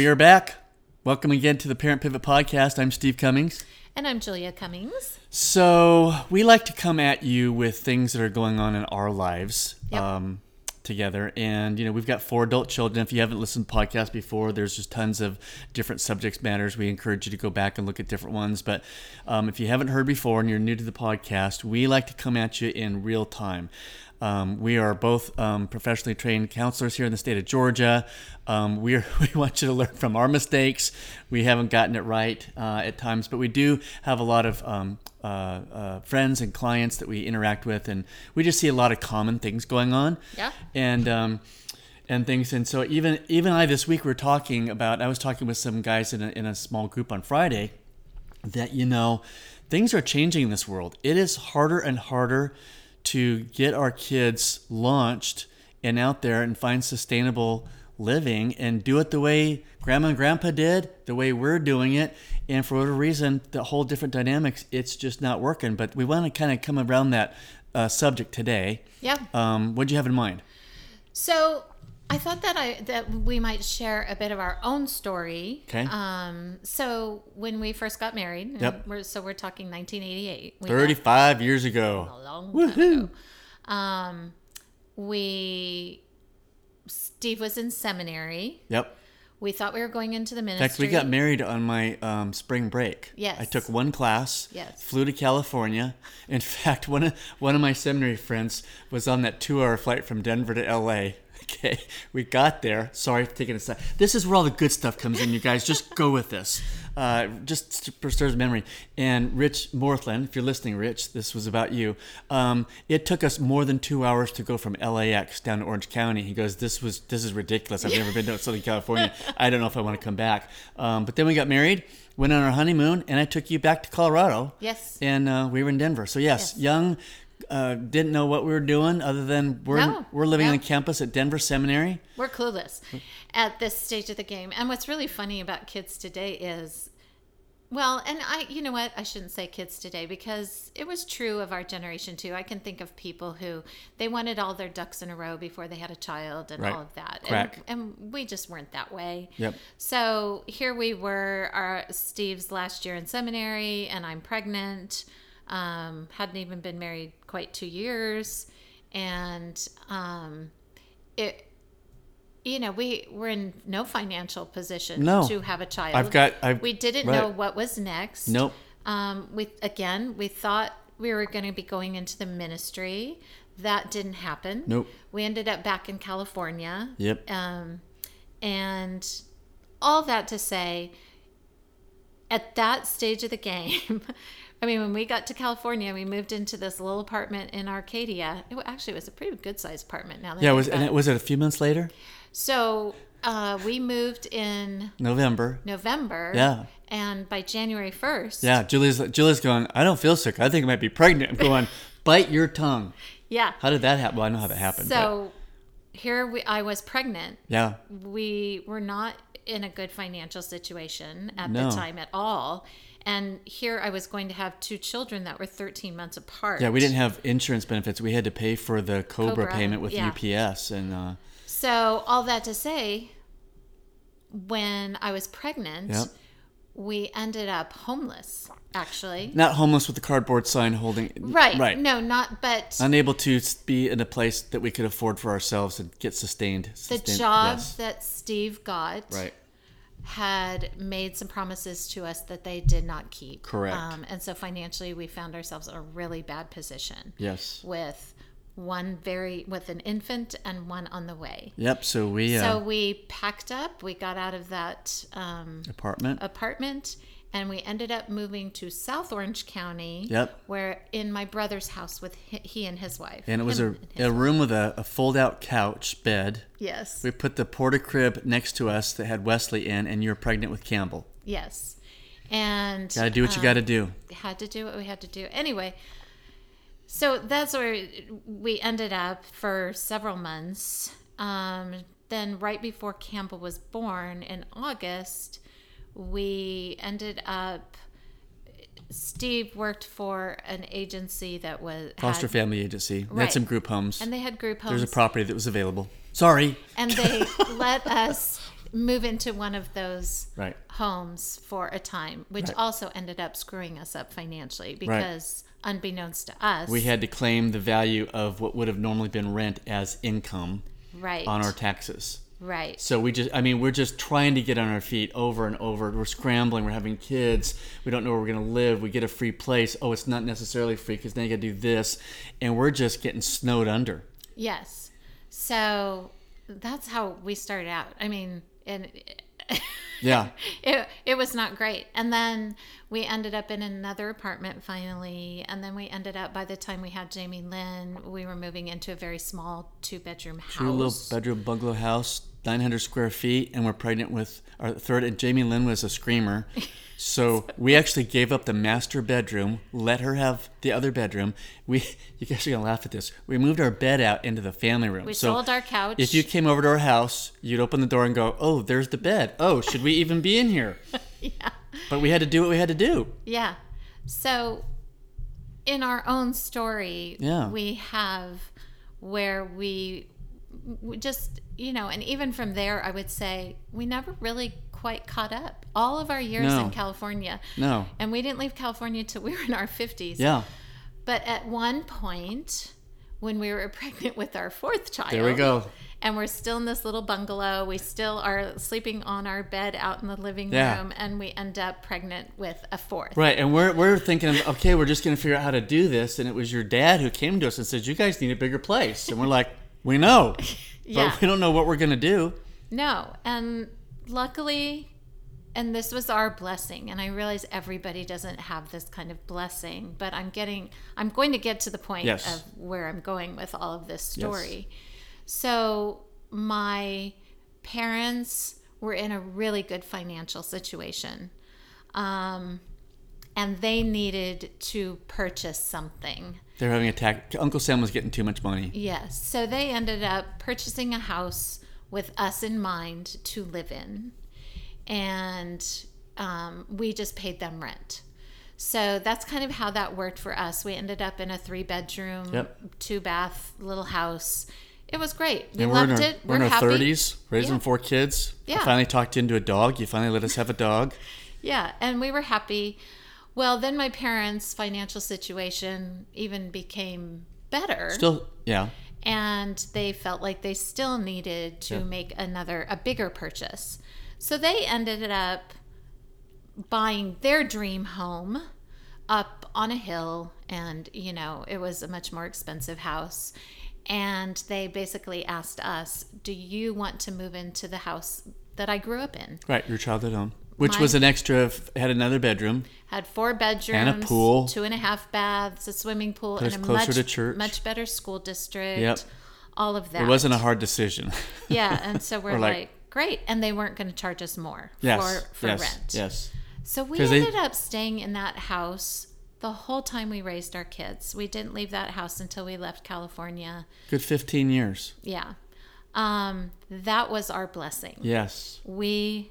We are back. Welcome again to the Parent Pivot Podcast. I'm Steve Cummings. And I'm Julia Cummings. So, we like to come at you with things that are going on in our lives Yep. um, together. And, you know, we've got four adult children. If you haven't listened to podcasts before, there's just tons of different subjects matters. We encourage you to go back and look at different ones. But um, if you haven't heard before and you're new to the podcast, we like to come at you in real time. Um, we are both um, professionally trained counselors here in the state of Georgia. Um, we, want you to learn from our mistakes. We haven't gotten it right uh, at times, but we do have a lot of um, uh, uh, friends and clients that we interact with, and we just see a lot of common things going on. Yeah. And um, and things. And so even even I this week we are talking about. I was talking with some guys in a, in a small group on Friday that you know things are changing in this world. It is harder and harder to get our kids launched and out there and find sustainable living and do it the way grandma and grandpa did, the way we're doing it. And for whatever reason, the whole different dynamics, it's just not working. But we want to kind of come around that uh, subject today. Yeah. Um, what do you have in mind? So I thought that I that we might share a bit of our own story. Okay. Um. So when we first got married, Yep. We're, so we're talking 1988. We got 35 years ago. a long time ago. Um, we Steve was in seminary. Yep. We thought we were going into the ministry. In fact, we got married on my um, spring break. Yes. I took one class. Yes. Flew to California. In fact, one of one of my seminary friends was on that two-hour flight from Denver to L.A. Okay, we got there. Sorry for taking a sec. This is where all the good stuff comes in, you guys. Just go with this. Uh, just to preserve memory. And Rich Morthland, if you're listening, Rich, this was about you. Um, it took us more than two hours to go from LAX down to Orange County. He goes, "This was this is ridiculous. I've never been to Southern California. I don't know if I want to come back." Um, but then we got married, went on our honeymoon, and I took you back to Colorado. Yes. And uh, we were in Denver. So yes, Yes. young. Uh, didn't know what we were doing other than we're No, we're living no. on campus at Denver Seminary. We're clueless at this stage of the game. And what's really funny about kids today is, well, and I, you know what? I shouldn't say kids today because it was true of our generation too. I can think of people who they wanted all their ducks in a row before they had a child and Right. all of that. Crack. And, and we just weren't that way. Yep. So here we were, our Steve's last year in seminary, and I'm pregnant. Um, hadn't even been married quite two years, and um, it. You know, we were in no financial position No. to have a child. I've got- I've- we didn't right. know what was next. Nope. Um, we again, we thought we were going to be going into the ministry. That didn't happen. Nope. We ended up back in California. Yep. Um, and all that to say, at that stage of the game, I mean, when we got to California, we moved into this little apartment in Arcadia. It actually was a pretty good sized apartment. Now that Yeah, it was and it was it a few months later? so uh, we moved in November. November. Yeah. And by January first. Yeah, Julia's Julia's going. I don't feel sick. I think I might be pregnant. I'm going. Bite your tongue. Yeah. How did that happen? Well, I know how that happened. but So here we, I was pregnant. yeah, We were not in a good financial situation at No. the time at all. And here I was going to have two children that were 13 months apart. yeah. We didn't have insurance benefits. We had to pay for the COBRA, COBRA, payment with yeah. UPS, and uh, So, all that to say, when I was pregnant, Yep. we ended up homeless, actually. not homeless with the cardboard sign holding. Right. Right. No, not, but Unable to be in a place that we could afford for ourselves and get sustained. the job yes. that Steve got Right. Had made some promises to us that they did not keep. Correct. Um, and so financially, we found ourselves in a really bad position Yes. with one very with an infant and one on the way. Yep. So we uh, So we packed up. We got out of that um, apartment. apartment, and we ended up moving to South Orange County. Yep. Where in my brother's house with he, he and his wife. and it was a, Him a room with a, a fold out couch bed. yes. We put the porta crib next to us that had Wesley in, and you're pregnant with Campbell. yes. And Gotta do what you um, gotta do. had to do what we had to do. Anyway, so that's where we ended up for several months. Um, then, right before Campbell was born in August, we ended up. Steve worked for an agency that was Foster had, family agency. They had some group homes. and they had group homes. There's a property that was available. Sorry. and they let us move into one of those Right. homes for a time, which Right. also ended up screwing us up financially because, unbeknownst to us, We had to claim the value of what would have normally been rent as income right, on our taxes. Right, So we just, I mean, we're just trying to get on our feet over and over. We're scrambling. We're having kids. We don't know where we're going to live. We get a free place. Oh, it's not necessarily free because then you got to do this. And we're just getting snowed under. yes. So that's how we started out. I mean, and Yeah. it, it was not great. And then we ended up in another apartment finally. And then we ended up, by the time we had Jamie Lynn, we were moving into a very small two bedroom house. Two little bedroom bungalow house, 900 square feet, and we're pregnant with our third. And Jamie Lynn was a screamer. So we actually gave up the master bedroom, let her have the other bedroom. We, you guys are gonna laugh at this. We moved our bed out into the family room. we so sold our couch. If you came over to our house, you'd open the door and go, "Oh, there's the bed. Oh, should we even be in here?" yeah. But we had to do what we had to do. Yeah. So, in our own story, Yeah. we have where we, we just, you know, and even from there, I would say we never really quite caught up. All of our years No. in California, No. and we didn't leave California till we were in our 50s. Yeah. But at one point, when we were pregnant with our fourth child, There we go. and we're still in this little bungalow. We still are sleeping on our bed out in the living Yeah. room, and we end up pregnant with a fourth. Right, and we're, we're thinking, okay, we're just going to figure out how to do this. And it was your dad who came to us and said, you guys need a bigger place. And we're like, we know, Yeah. but we don't know what we're going to do. No, and luckily, and this was our blessing. And I realize everybody doesn't have this kind of blessing, but I'm getting, I'm going to get to the point Yes. of where I'm going with all of this story. So, my parents were in a really good financial situation. Um, and they needed to purchase something. They're having a tax. Uncle Sam was getting too much money. Yes. So they ended up purchasing a house with us in mind to live in. And um, we just paid them rent. So that's kind of how that worked for us. We ended up in a three bedroom, Yep. two bath little house. It was great. We And we're in loved our, it. we're in our happy. 30s, raising Yeah. four kids. Yeah. I finally talked into a dog. You finally let us have a dog. Yeah, and we were happy. Well, then my parents' financial situation even became better. Still, yeah. and they felt like they still needed to make another a bigger purchase so they ended up buying their dream home up on a hill and you know it was a much more expensive house and they basically asked us do you want to move into the house that i grew up in Right, your childhood home. Which Mine- was an extra, had another bedroom. had four bedrooms, and a pool. two and a half baths, a swimming pool, and a closer much, to church. much better school district. Yep. All of that. It wasn't a hard decision. Yeah, and so we're We're like, like- great, and they weren't going to charge us more yes. for for yes. rent. Yes. So we 'Cause they- ended up staying in that house the whole time we raised our kids. We didn't leave that house until we left California. Good 15 years. Yeah. Um, that was our blessing. Yes. We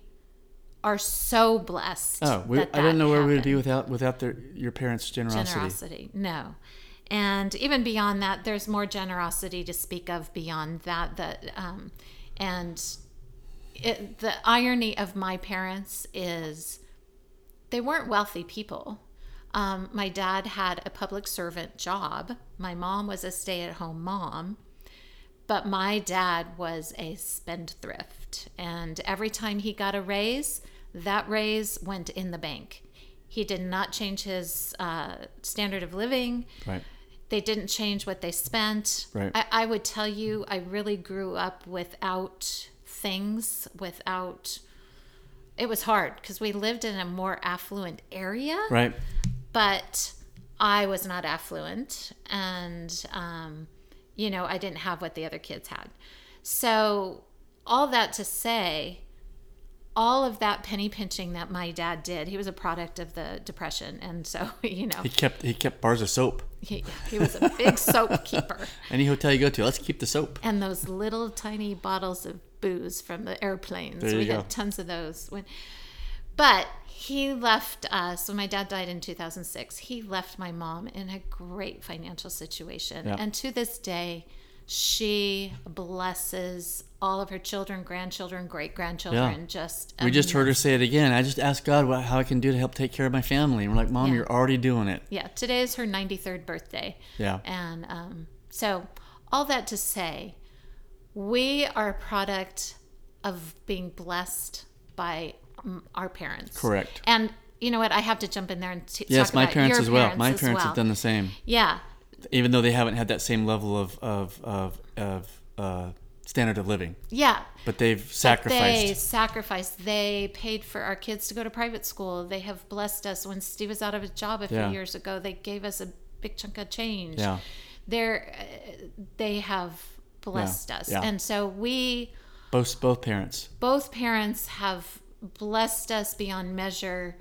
are so blessed. Oh, we, that I don't that know where we'd be without without their, your parents' generosity. generosity. No. And even beyond that, there's more generosity to speak of beyond that. That um, and it, the irony of my parents is they weren't wealthy people. Um, my dad had a public servant job. My mom was a stay-at-home mom. But my dad was a spendthrift, and every time he got a raise, that raise went in the bank. He did not change his uh, standard of living. Right. They didn't change what they spent. Right. I, I would tell you, I really grew up without things, without. It was hard because we lived in a more affluent area Right. but I was not affluent, and um, you know I didn't have what the other kids had. So all that to say, all of that penny pinching that my dad did, he was a product of the depression, and so you know He kept he kept bars of soap. he, he was a big soap keeper, Any hotel you go to, let's keep the soap. and those little tiny bottles of booze from the airplanes. We go. had tons of those when. But he left us when my dad died in 2006. He left my mom in a great financial situation. Yeah. And to this day, she blesses all of her children, grandchildren, great grandchildren. Just We just heard her say it again. I just asked God what, how I can do to help take care of my family. And we're like, Mom, Yeah. you're already doing it. Yeah, today is her 93rd birthday. Yeah. And um, so, all that to say, we are a product of being blessed by mm, our parents. Correct. And you know what? I have to jump in there and t- Yes, talk my parents as well. parents My as parents well. have done the same, Yeah, even though they haven't had that same level of of of, of uh, standard of living. yeah. But they've But sacrificed. They sacrificed. They paid for our kids to go to private school. They have blessed us. When Steve was out of a job a few Yeah. years ago, they gave us a big chunk of change. Yeah. They're, uh, they have blessed us. yeah. And so we, both both parents. both parents have blessed us beyond measure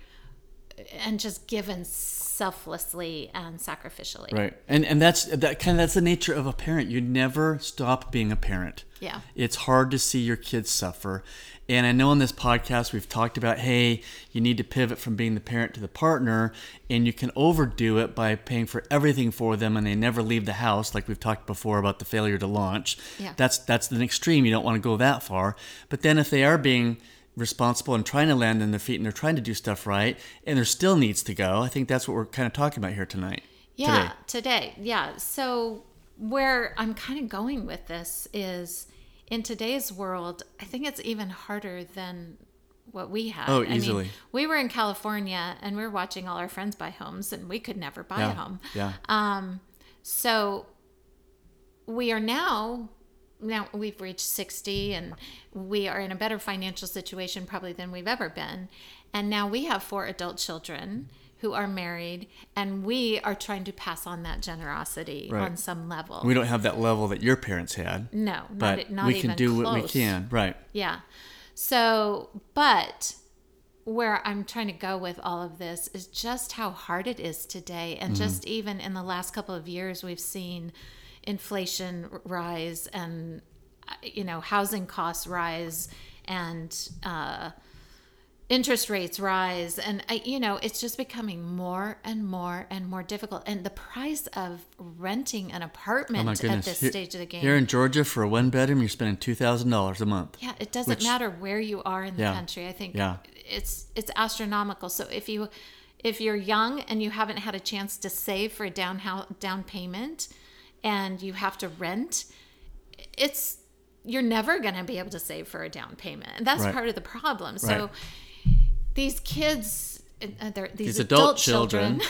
and just given selflessly and sacrificially. Right. And and that's that kind of that's the nature of a parent. You never stop being a parent. Yeah. It's hard to see your kids suffer. And I know in this podcast we've talked about, hey, you need to pivot from being the parent to the partner, and you can overdo it by paying for everything for them and they never leave the house, like we've talked before about the failure to launch. Yeah. That's that's an extreme. You don't want to go that far. But then if they are being responsible and trying to land on their feet and they're trying to do stuff right and there still needs to go, I think that's what we're kind of talking about here tonight. Yeah, Today. today. Yeah. So where I'm kind of going with this is in today's world, I think it's even harder than what we had. Oh, I mean, easily. we were in California and we were watching all our friends buy homes and we could never buy Yeah. a home. Yeah. Um, so we are now now we've reached 60 and we are in a better financial situation probably than we've ever been and now we have four adult children who are married and we are trying to pass on that generosity Right. on some level We don't have that level that your parents had, no not, but not we even can do what we can. Right. Yeah. So, but where I'm trying to go with all of this is just how hard it is today. And Mm-hmm. just even in the last couple of years, we've seen inflation rise and, uh, you know, housing costs rise and, uh, interest rates rise and I, you know it's just becoming more and more and more difficult and the price of renting an apartment Oh at this Here- stage of the game Here in Georgia, for a one bedroom, you're spending two thousand dollars a month. yeah, it doesn't Which- matter where you are in the Yeah. country. I think Yeah. it's it's astronomical. So if you if you're young and you haven't had a chance to save for a down down payment and you have to rent, it's you're never going to be able to save for a down payment. And that's Right. part of the problem. So Right. these kids uh, they're, these, These adult, adult children, children.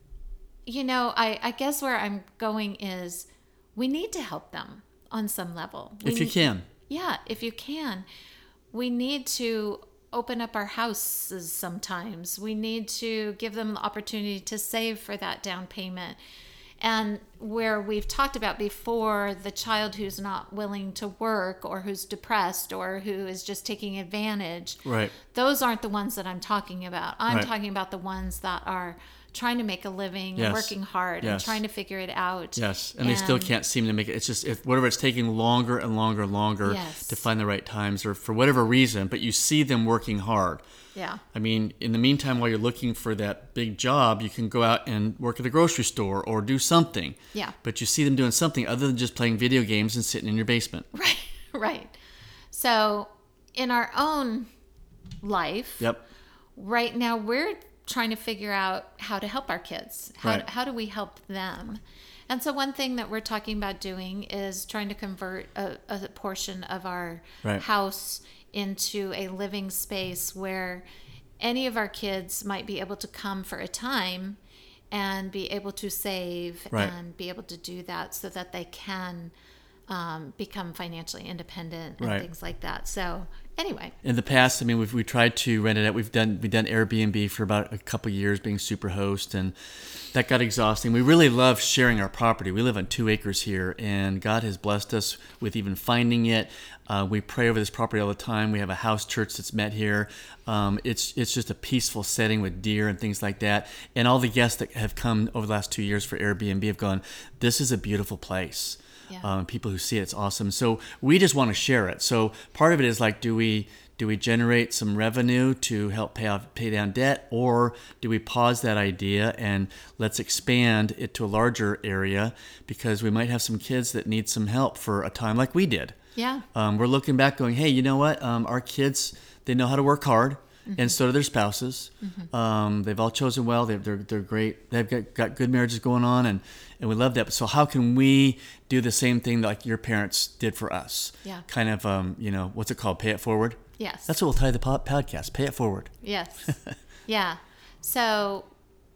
you know, I, I guess where I'm going is we need to help them on some level. We If you can. yeah, if you can. We need to open up our houses sometimes. We need to give them the opportunity to save for that down payment. And where we've talked about before, the child who's not willing to work or who's depressed or who is just taking advantage, Right. those aren't the ones that I'm talking about. I'm Right. talking about the ones that are trying to make a living Yes. working hard and trying to figure it out. Yes, and, they still can't seem to make it. It's just if whatever it's taking longer and longer and longer Yes. to find the right times, or for whatever reason. But you see them working hard. Yeah. I mean, in the meantime, while you're looking for that big job, you can go out and work at the grocery store or do something. Yeah. But you see them doing something other than just playing video games and sitting in your basement. Right, right. So, in our own life, Yep. right now we're trying to figure out how to help our kids. How, Right. how do we help them? And so, one thing that we're talking about doing is trying to convert a, a portion of our Right. house into a living space where any of our kids might be able to come for a time and be able to save Right. and be able to do that so that they can um, become financially independent and Right. things like that. So, anyway, In the past, I mean, we've we tried to rent it out. We've done we've done Airbnb for about a couple years, being super host, and that got exhausting. We really love sharing our property. We live on two acres here, and God has blessed us with even finding it. Uh, we pray over this property all the time. We have a house church that's met here. Um, it's it's just a peaceful setting with deer and things like that. And all the guests that have come over the last two years for Airbnb have gone. This is a beautiful place Yeah. um, people who see it, it's awesome. So we just want to share it. So part of it is like, do we Do we generate some revenue to help pay off pay down debt, or do we pause that idea and let's expand it to a larger area because we might have some kids that need some help for a time like we did. Yeah. Um, we're looking back, going, hey, you know what? Um, our kids they know how to work hard. And so do their spouses. Um, they've all chosen well. They're, they're, they're great. They've got, got good marriages going on, and, and we love that. So, how can we do the same thing like your parents did for us? Yeah. Kind of, um, you know, what's it called? Pay it forward? Yes. That's what we'll tie the pod- podcast. Pay it forward. Yes. yeah. So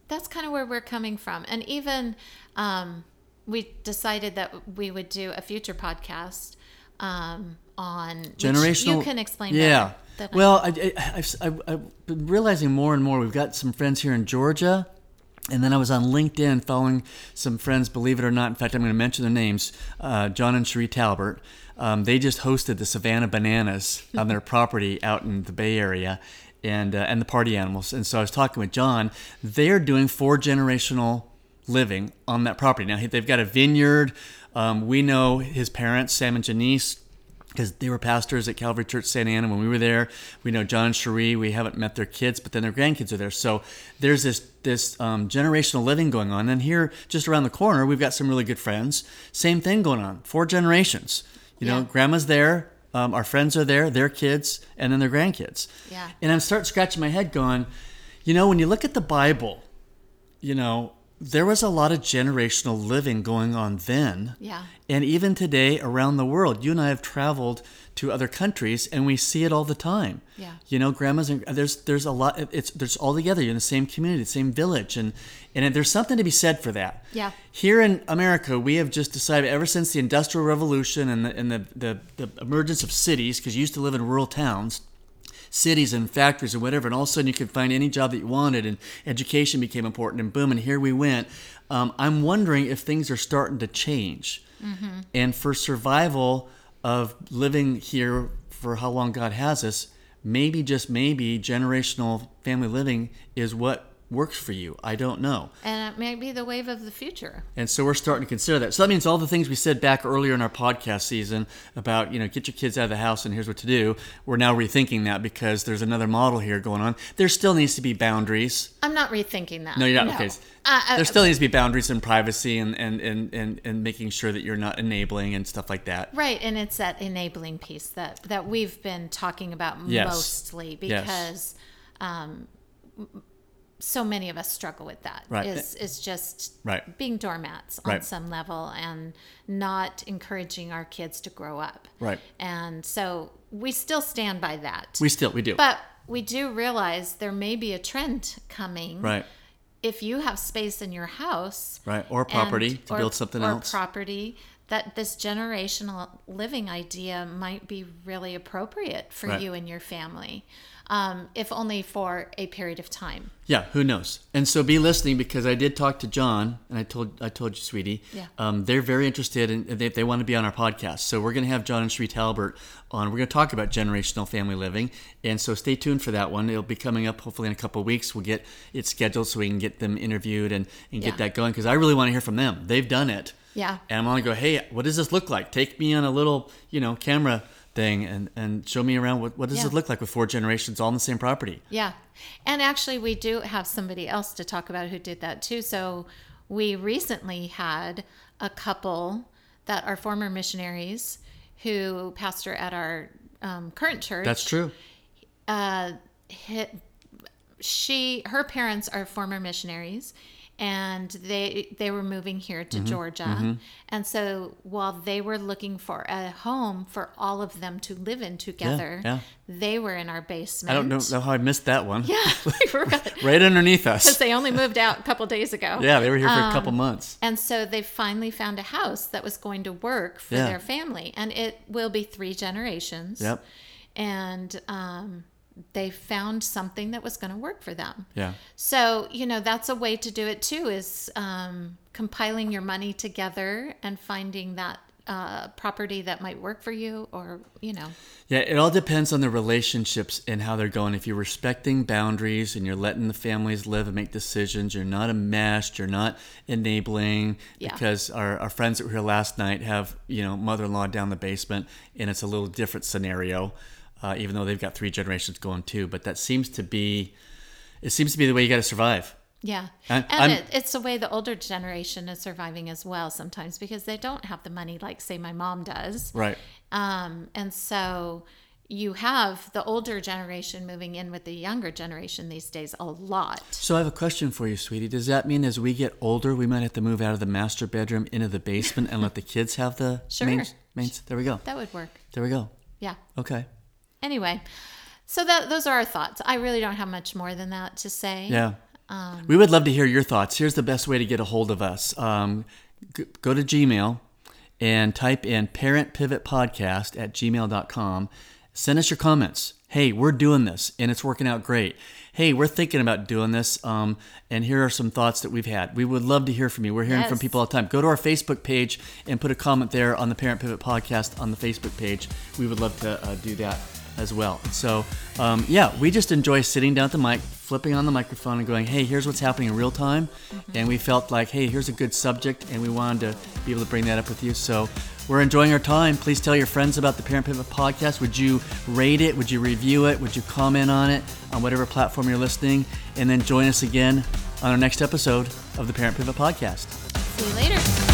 that's kind of where we're coming from. And even um, we decided that we would do a future podcast um, on generational. You can explain. Yeah. better than I Well, I, I, I've, I've, I've been realizing more and more. We've got some friends here in Georgia, and then I was on LinkedIn following some friends. Believe it or not, in fact, I'm going to mention their names: uh, John and Cherie Talbert. Um, they just hosted the Savannah Bananas on their property out in the Bay Area, and uh, and the Party Animals. And so I was talking with John. They're doing four generational living on that property. Now they've got a vineyard. Um, we know his parents, Sam and Janice, because they were pastors at Calvary Church Santa Ana when we were there. We know John and Cherie. We haven't met their kids, but then their grandkids are there. So there's this this um, generational living going on. And here, just around the corner, we've got some really good friends. Same thing going on. Four generations. You know, grandma's there. Um, our friends are there, their kids, and then their grandkids. Yeah. And I'm start scratching my head, going, you know, when you look at the Bible, you know, there was a lot of generational living going on then. Yeah. And even today around the world, you and I have traveled to other countries and we see it all the time. Yeah. You know, grandmas and uh, there's there's a lot it's there's all together, you're in the same community, the same village and and there's something to be said for that. Yeah. Here in America, we have just decided ever since the Industrial Revolution and the and the, the, the emergence of cities, because you used to live in rural towns, cities and factories and whatever, and all of a sudden you could find any job that you wanted, and education became important, and boom, and here we went. Um, I'm wondering if things are starting to change, and for survival of living here for how long God has us, maybe just maybe generational family living is what works for you. I don't know. And it may be the wave of the future. And so we're starting to consider that. So that means all the things we said back earlier in our podcast season about, you know, get your kids out of the house and here's what to do. We're now rethinking that because there's another model here going on. There still needs to be boundaries. I'm not rethinking that. No, you're not. Okay. Uh, uh, there still needs to be boundaries and privacy and, and, and, and, and making sure that you're not enabling and stuff like that. Right, and it's that enabling piece that that we've been talking about Yes. mostly Yes. because um, m- so many of us struggle with that. Right. Is is just Right. being doormats on Right. some level and not encouraging our kids to grow up. Right. And so we still stand by that. We still, we do. but we do realize there may be a trend coming. right. If you have space in your house, Right. Or property and- to or- build something or else. property that this generational living idea might be really appropriate for Right. you and your family um, if only for a period of time Yeah, who knows? And so be listening because I did talk to John, and I told I told you, sweetie. Yeah. Um, they're very interested, and they, they want to be on our podcast. So we're going to have John and Cherie Talbert on. We're going to talk about generational family living, and so stay tuned for that one. It'll be coming up hopefully in a couple of weeks. We'll get it scheduled so we can get them interviewed and, and get Yeah. that going because I really want to hear from them. They've done it. Yeah. And I'm to go, hey, what does this look like? Take me on a little, you know, camera thing and, and show me around. What, what does Yeah. it look like with four generations all on the same property? yeah and actually we do have somebody else to talk about who did that too so we recently had a couple that are former missionaries who pastor at our um, current church That's true. uh, hit, she her parents are former missionaries and they they were moving here Mm-hmm. to Georgia and so while they were looking for a home for all of them to live in together yeah. they were in our basement I don't know, how I missed that one. yeah right underneath us. Because they only moved out a couple days ago Yeah, they were here for a Um, couple months. and so they finally found a house that was going to work for Yeah. their family and it will be three generations Yep. and um, they found something that was going to work for them. Yeah. So, you know, that's a way to do it too is um, compiling your money together and finding that uh, property that might work for you or, you know, Yeah, it all depends on the relationships and how they're going. If you're respecting boundaries and you're letting the families live and make decisions, you're not a enmeshed, you're not enabling. Yeah. Because our, our friends that were here last night have, you know, mother in law down the basement and it's a little different scenario. Uh, even though they've got three generations going too. But that seems to be, it seems to be the way you got to survive. Yeah. I- and it, it's the way the older generation is surviving as well sometimes because they don't have the money like, say, my mom does. Right. Um, and so you have the older generation moving in with the younger generation these days a lot. So I have a question for you, sweetie. Does that mean as we get older, we might have to move out of the master bedroom into the basement and let the kids have the Sure. main, main? There we go. That would work. There we go. Yeah. Okay. Anyway, so that those are our thoughts. I really don't have much more than that to say. Yeah. Um, we would love to hear your thoughts. Here's the best way to get a hold of us. Um, g- go to Gmail and type in parentpivotpodcast at gmail.com. Send us your comments. Hey, we're doing this and it's working out great. Hey, we're thinking about doing this. Um, and here are some thoughts that we've had. We would love to hear from you. We're hearing from people all the time. Go to our Facebook page and put a comment there on the Parent Pivot podcast on the Facebook page. We would love to uh, do that as well. So, um, yeah, we just enjoy sitting down at the mic, flipping on the microphone, and going, hey, here's what's happening in real time. And we felt like, hey, here's a good subject, and we wanted to be able to bring that up with you. So, we're enjoying our time. Please tell your friends about the Parent Pivot podcast. Would you rate it? Would you review it? Would you comment on it on whatever platform you're listening? And then join us again on our next episode of the Parent Pivot podcast. See you later.